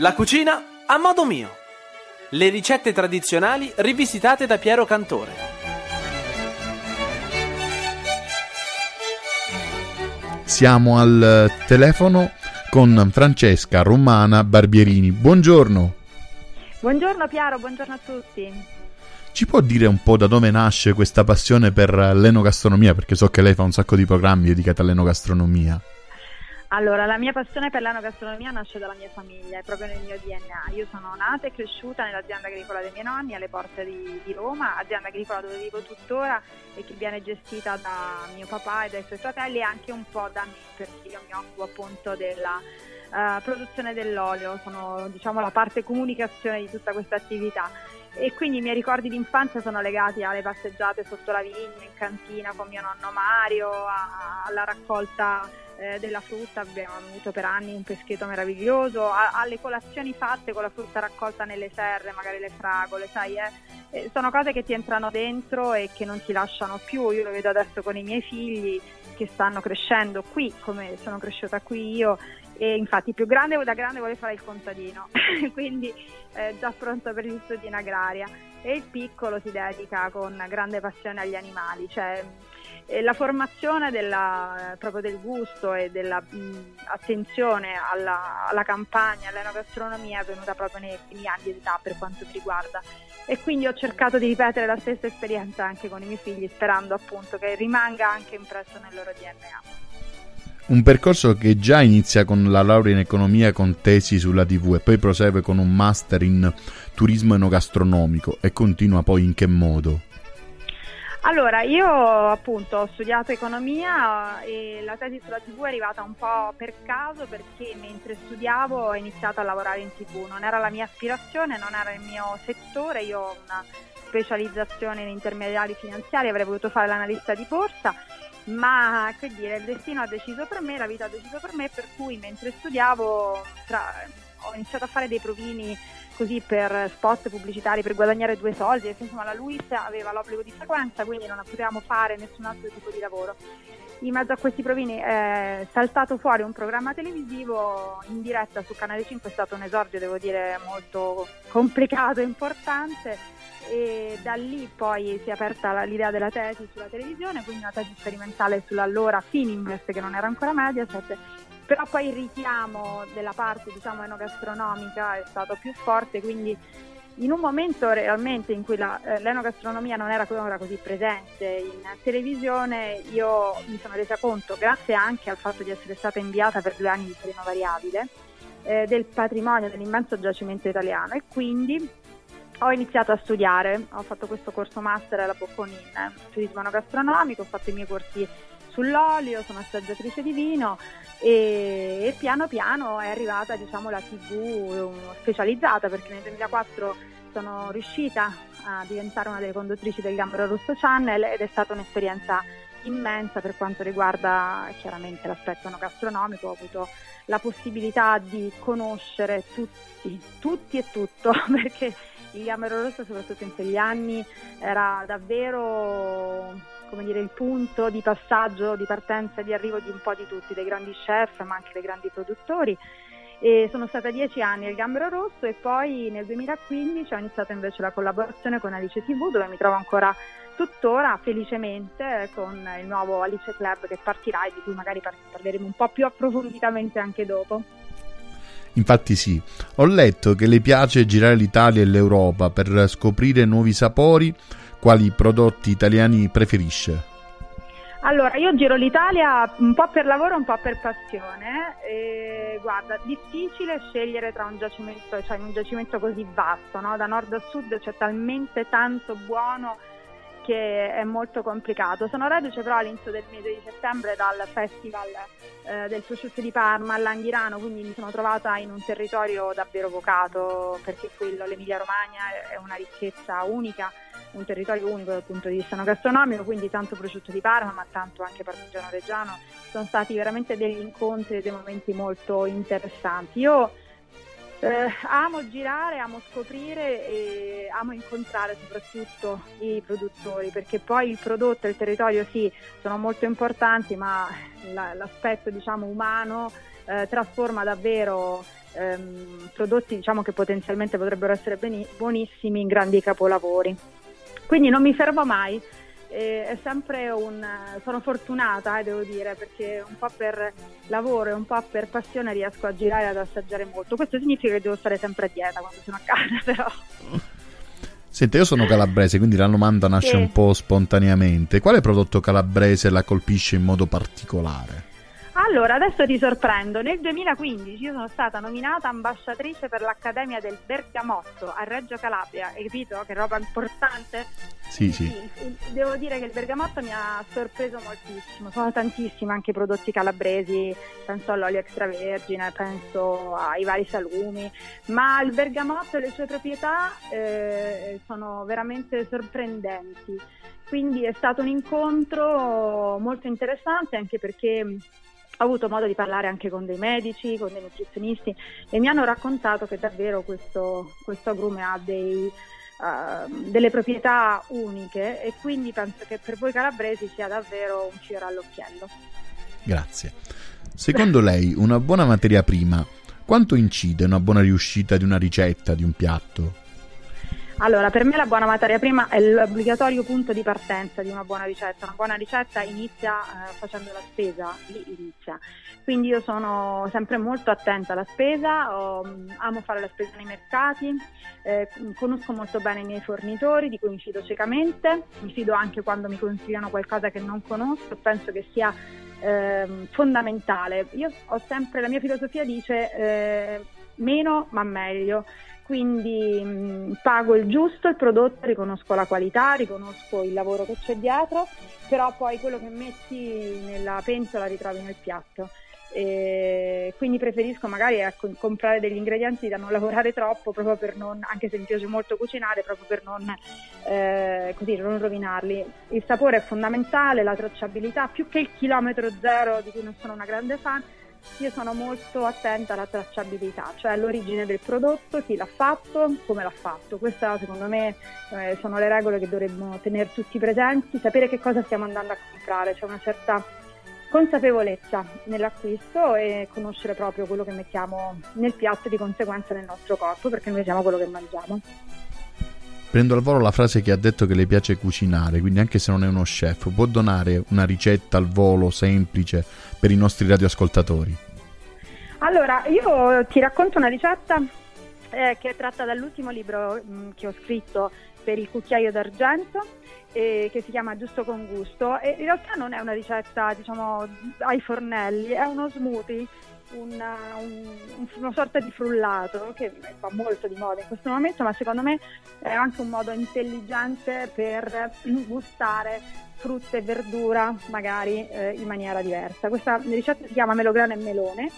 La cucina a modo mio. Le ricette tradizionali rivisitate da Piero Cantore. Siamo al telefono con Francesca Romana Barbierini. Buongiorno. Buongiorno Piero, buongiorno a tutti. Ci può dire un po' da dove nasce questa passione per l'enogastronomia? Perché so che lei fa un sacco di programmi dedicati all'enogastronomia. Allora, la mia passione per l'anogastronomia nasce dalla mia famiglia, è proprio nel mio DNA. Io sono nata e cresciuta nell'azienda agricola dei miei nonni alle porte di, di Roma, azienda agricola dove vivo tuttora e che viene gestita da mio papà e dai suoi fratelli e anche un po' da me, perché io mi occupo appunto della uh, produzione dell'olio, sono diciamo la parte comunicazione di tutta questa attività e quindi i miei ricordi di infanzia sono legati alle passeggiate sotto la vigna, in cantina con mio nonno Mario, alla raccolta eh, della frutta, abbiamo avuto per anni un peschetto meraviglioso, a, alle colazioni fatte con la frutta raccolta nelle serre, magari le fragole, sai, eh? Eh, sono cose che ti entrano dentro e che non ti lasciano più, io lo vedo adesso con i miei figli che stanno crescendo qui come sono cresciuta qui io e infatti più grande da grande vuole fare il contadino, quindi è già pronto per gli studi in agraria e il piccolo si dedica con grande passione agli animali, cioè la formazione della, proprio del gusto e dell'attenzione alla, alla campagna, all'enogastronomia è venuta proprio nei primi anni di età per quanto mi riguarda e quindi ho cercato di ripetere la stessa esperienza anche con i miei figli sperando appunto che rimanga anche impresso nel loro DNA. Un percorso che già inizia con la laurea in economia con tesi sulla TV e poi prosegue con un master in turismo enogastronomico e continua poi in che modo? Allora, io appunto ho studiato economia e la tesi sulla TV è arrivata un po' per caso perché mentre studiavo ho iniziato a lavorare in TV, non era la mia aspirazione, non era il mio settore, io ho una specializzazione in intermediari finanziari, avrei voluto fare l'analista di borsa ma che dire, il destino ha deciso per me, la vita ha deciso per me, per cui mentre studiavo tra, ho iniziato a fare dei provini così per spot pubblicitari per guadagnare due soldi, insomma la Luis aveva l'obbligo di frequenza, quindi non potevamo fare nessun altro tipo di lavoro. In mezzo a questi provini è saltato fuori un programma televisivo in diretta su Canale 5, è stato un esordio, devo dire, molto complicato e importante e da lì poi si è aperta l'idea della tesi sulla televisione, quindi una tesi sperimentale sull'allora Fininvest che non era ancora Mediaset, però poi il richiamo della parte diciamo enogastronomica è stato più forte, quindi in un momento realmente in cui la, eh, l'enogastronomia non era ancora così presente in televisione, io mi sono resa conto, grazie anche al fatto di essere stata inviata per due anni di terreno variabile, eh, del patrimonio dell'immenso giacimento italiano e quindi ho iniziato a studiare, ho fatto questo corso master alla Bocconi in eh, turismo gastronomico, ho fatto i miei corsi sull'olio, sono assaggiatrice di vino e, e piano piano è arrivata diciamo, la TV specializzata perché nel 2004 sono riuscita a diventare una delle conduttrici del Gambero Rosso Channel ed è stata un'esperienza immensa per quanto riguarda chiaramente l'aspetto gastronomico, ho avuto la possibilità di conoscere tutti, tutti e tutto perché il Gamero Rosso, soprattutto in quegli anni, era davvero come dire, il punto di passaggio, di partenza e di arrivo di un po' di tutti, dei grandi chef ma anche dei grandi produttori. E sono stata dieci anni al Gambero Rosso e poi nel 2015 ho iniziato invece la collaborazione con Alice TV dove mi trovo ancora tuttora felicemente con il nuovo Alice Club che partirà e di cui magari parleremo un po' più approfonditamente anche dopo. Infatti sì, ho letto che le piace girare l'Italia e l'Europa per scoprire nuovi sapori, quali prodotti italiani preferisce? Allora, io giro l'Italia un po' per lavoro un po' per passione. E, guarda, difficile scegliere tra un giacimento, cioè un giacimento così vasto, no? da nord a sud c'è talmente tanto buono che è molto complicato. Sono reduce però all'inizio del mese di settembre dal festival eh, del prosciutto di Parma all'Anghirano, quindi mi sono trovata in un territorio davvero vocato perché quello, l'Emilia Romagna, è una ricchezza unica, un territorio unico dal punto di vista gastronomico, quindi tanto prosciutto di Parma ma tanto anche parmigiano reggiano. Sono stati veramente degli incontri e dei momenti molto interessanti. Io eh, amo girare, amo scoprire e amo incontrare soprattutto i produttori perché poi il prodotto e il territorio sì sono molto importanti ma la, l'aspetto diciamo umano eh, trasforma davvero ehm, prodotti diciamo, che potenzialmente potrebbero essere beni- buonissimi in grandi capolavori. Quindi non mi fermo mai, è sempre un... sono fortunata, eh, devo dire, perché un po' per lavoro e un po' per passione riesco a girare e ad assaggiare molto. Questo significa che devo stare sempre a dieta quando sono a casa, però. Senta, io sono calabrese, quindi la domanda nasce sì. un po' spontaneamente. Quale prodotto calabrese la colpisce in modo particolare? Allora, adesso ti sorprendo. Nel 2015 io sono stata nominata ambasciatrice per l'Accademia del Bergamotto a Reggio Calabria. Hai capito? Che roba importante? Sì, sì. sì. Devo dire che il bergamotto mi ha sorpreso moltissimo. Sono tantissimi anche i prodotti calabresi, penso all'olio extravergine, penso ai vari salumi, ma il bergamotto e le sue proprietà eh, sono veramente sorprendenti. Quindi è stato un incontro molto interessante anche perché ho avuto modo di parlare anche con dei medici, con dei nutrizionisti e mi hanno raccontato che davvero questo, questo agrume ha dei, uh, delle proprietà uniche e quindi penso che per voi calabresi sia davvero un fiore all'occhiello. Grazie. Secondo lei una buona materia prima quanto incide una buona riuscita di una ricetta, di un piatto? Allora, per me la buona materia prima è l'obbligatorio punto di partenza di una buona ricetta. Una buona ricetta inizia eh, facendo la spesa, lì inizia. Quindi io sono sempre molto attenta alla spesa, ho, amo fare la spesa nei mercati, eh, conosco molto bene i miei fornitori di cui mi fido ciecamente, mi fido anche quando mi consigliano qualcosa che non conosco, penso che sia eh, fondamentale. Io ho sempre, la mia filosofia dice eh, meno ma meglio quindi mh, pago il giusto il prodotto, riconosco la qualità, riconosco il lavoro che c'è dietro, però poi quello che metti nella pentola ritrovi nel piatto. E quindi preferisco magari ecco, comprare degli ingredienti da non lavorare troppo, proprio per non, anche se mi piace molto cucinare, proprio per non, eh, così, non rovinarli. Il sapore è fondamentale, la tracciabilità, più che il chilometro zero di cui non sono una grande fan, io sono molto attenta alla tracciabilità, cioè all'origine del prodotto, chi l'ha fatto, come l'ha fatto. Queste secondo me eh, sono le regole che dovremmo tenere tutti presenti, sapere che cosa stiamo andando a comprare, c'è una certa consapevolezza nell'acquisto e conoscere proprio quello che mettiamo nel piatto e di conseguenza nel nostro corpo, perché noi siamo quello che mangiamo. Prendo al volo la frase che ha detto che le piace cucinare, quindi anche se non è uno chef, può donare una ricetta al volo semplice per i nostri radioascoltatori? Allora, io ti racconto una ricetta eh, che è tratta dall'ultimo libro mh, mm, che ho scritto per il cucchiaio d'argento eh, che si chiama Giusto con gusto e in realtà non è una ricetta diciamo ai fornelli, è uno smoothie una, un, una sorta di frullato che va molto di moda in questo momento, ma secondo me è anche un modo intelligente per gustare frutta e verdura magari eh, in maniera diversa. Questa ricetta si chiama melograno e melone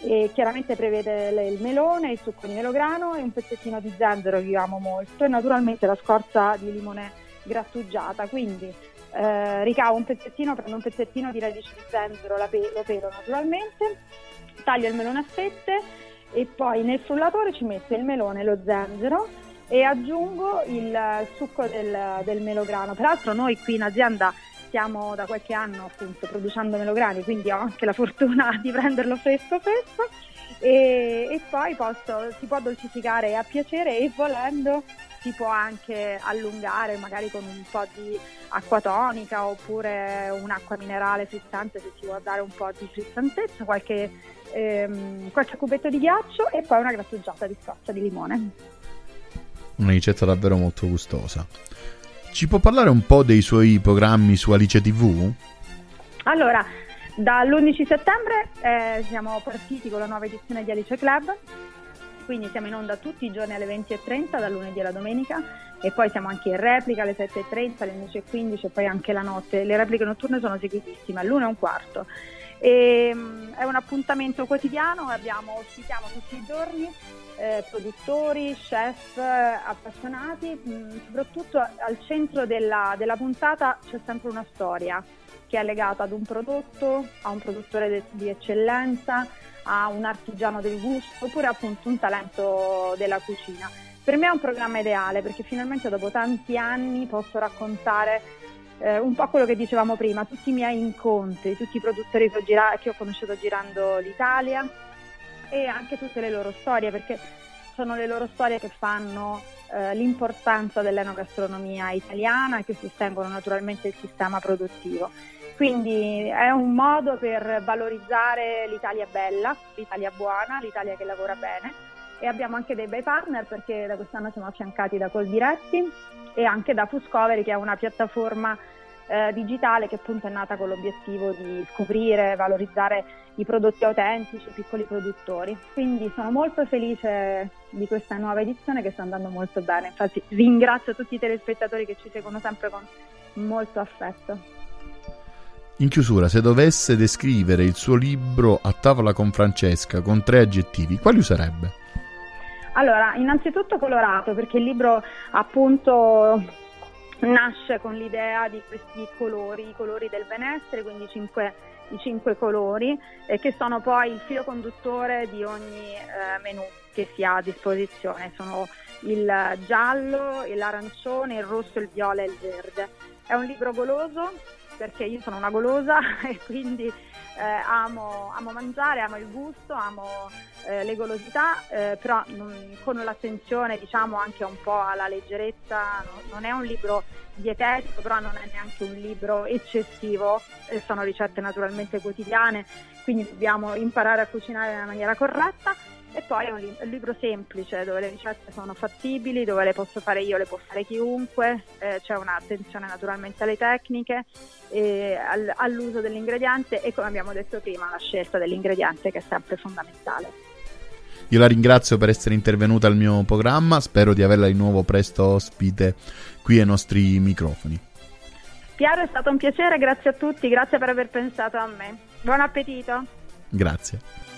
e chiaramente prevede il melone, il succo di melograno e un pezzettino di zenzero che io amo molto e naturalmente la scorza di limone grattugiata. Quindi eh, ricavo un pezzettino, prendo un pezzettino di radice di zenzero, pe- lo pelo naturalmente taglio il melone a fette e poi nel frullatore ci metto il melone e lo zenzero e aggiungo il succo del, del melograno. Peraltro noi qui in azienda stiamo da qualche anno appunto producendo melograni, quindi ho anche la fortuna di prenderlo fresco fresco e, e poi posso, si può dolcificare a piacere e volendo si può anche allungare magari con un po' di acqua tonica oppure un'acqua minerale frizzante se si vuole dare un po' di frizzantezza, qualche, ehm, qualche cubetto di ghiaccio e poi una grattugiata di scorza di limone. Una ricetta davvero molto gustosa. Ci può parlare un po' dei suoi programmi su Alice TV? Allora, dall'11 settembre eh, siamo partiti con la nuova edizione di Alice Club quindi siamo in onda tutti i giorni alle 20.30 dal lunedì alla domenica e poi siamo anche in replica alle 7.30, alle 11.15 e poi anche la notte. Le repliche notturne sono seguitissime, all'una e un quarto. E, um, è un appuntamento quotidiano, abbiamo, ospitiamo tutti i giorni eh, produttori, chef, appassionati, mh, mm, soprattutto al centro della, della puntata c'è sempre una storia che è legata ad un prodotto, a un produttore de- di eccellenza, a un artigiano del gusto oppure appunto un talento della cucina. Per me è un programma ideale perché finalmente dopo tanti anni posso raccontare eh, un po' quello che dicevamo prima, tutti i miei incontri, tutti i produttori che ho, gira- che ho conosciuto girando l'Italia e anche tutte le loro storie, perché sono le loro storie che fanno eh, l'importanza dell'enogastronomia italiana e che sostengono naturalmente il sistema produttivo. Quindi è un modo per valorizzare l'Italia bella, l'Italia buona, l'Italia che lavora bene e abbiamo anche dei bei partner perché da quest'anno siamo affiancati da Coldiretti e anche da Fuscovery che è una piattaforma eh, digitale che appunto è nata con l'obiettivo di scoprire, valorizzare i prodotti autentici, i piccoli produttori. Quindi sono molto felice di questa nuova edizione che sta andando molto bene. Infatti ringrazio tutti i telespettatori che ci seguono sempre con molto affetto. In chiusura, se dovesse descrivere il suo libro A tavola con Francesca con tre aggettivi, quali userebbe? Allora, innanzitutto colorato, perché il libro appunto nasce con l'idea di questi colori, i colori del benessere, quindi cinque, i cinque colori, eh, che sono poi il filo conduttore di ogni eh, menù che si ha a disposizione. Sono il giallo, l'arancione, il rosso, il viola e il verde. È un libro goloso perché io sono una golosa e quindi eh, amo, amo, mangiare, amo il gusto, amo eh, le golosità, eh, però non, con l'attenzione diciamo anche un po' alla leggerezza, no, non è un libro dietetico, però non è neanche un libro eccessivo, sono ricette naturalmente quotidiane, quindi dobbiamo imparare a cucinare nella maniera corretta e poi è un, li- un, libro semplice dove le ricette sono fattibili, dove le posso fare io, le può fare chiunque, eh, c'è un'attenzione naturalmente alle tecniche, al, all'uso dell'ingrediente e come abbiamo detto prima alla scelta dell'ingrediente che è sempre fondamentale. Io la ringrazio per essere intervenuta al mio programma, spero di averla di nuovo presto ospite qui ai nostri microfoni. Piero è stato un piacere, grazie a tutti, grazie per aver pensato a me. Buon appetito. Grazie.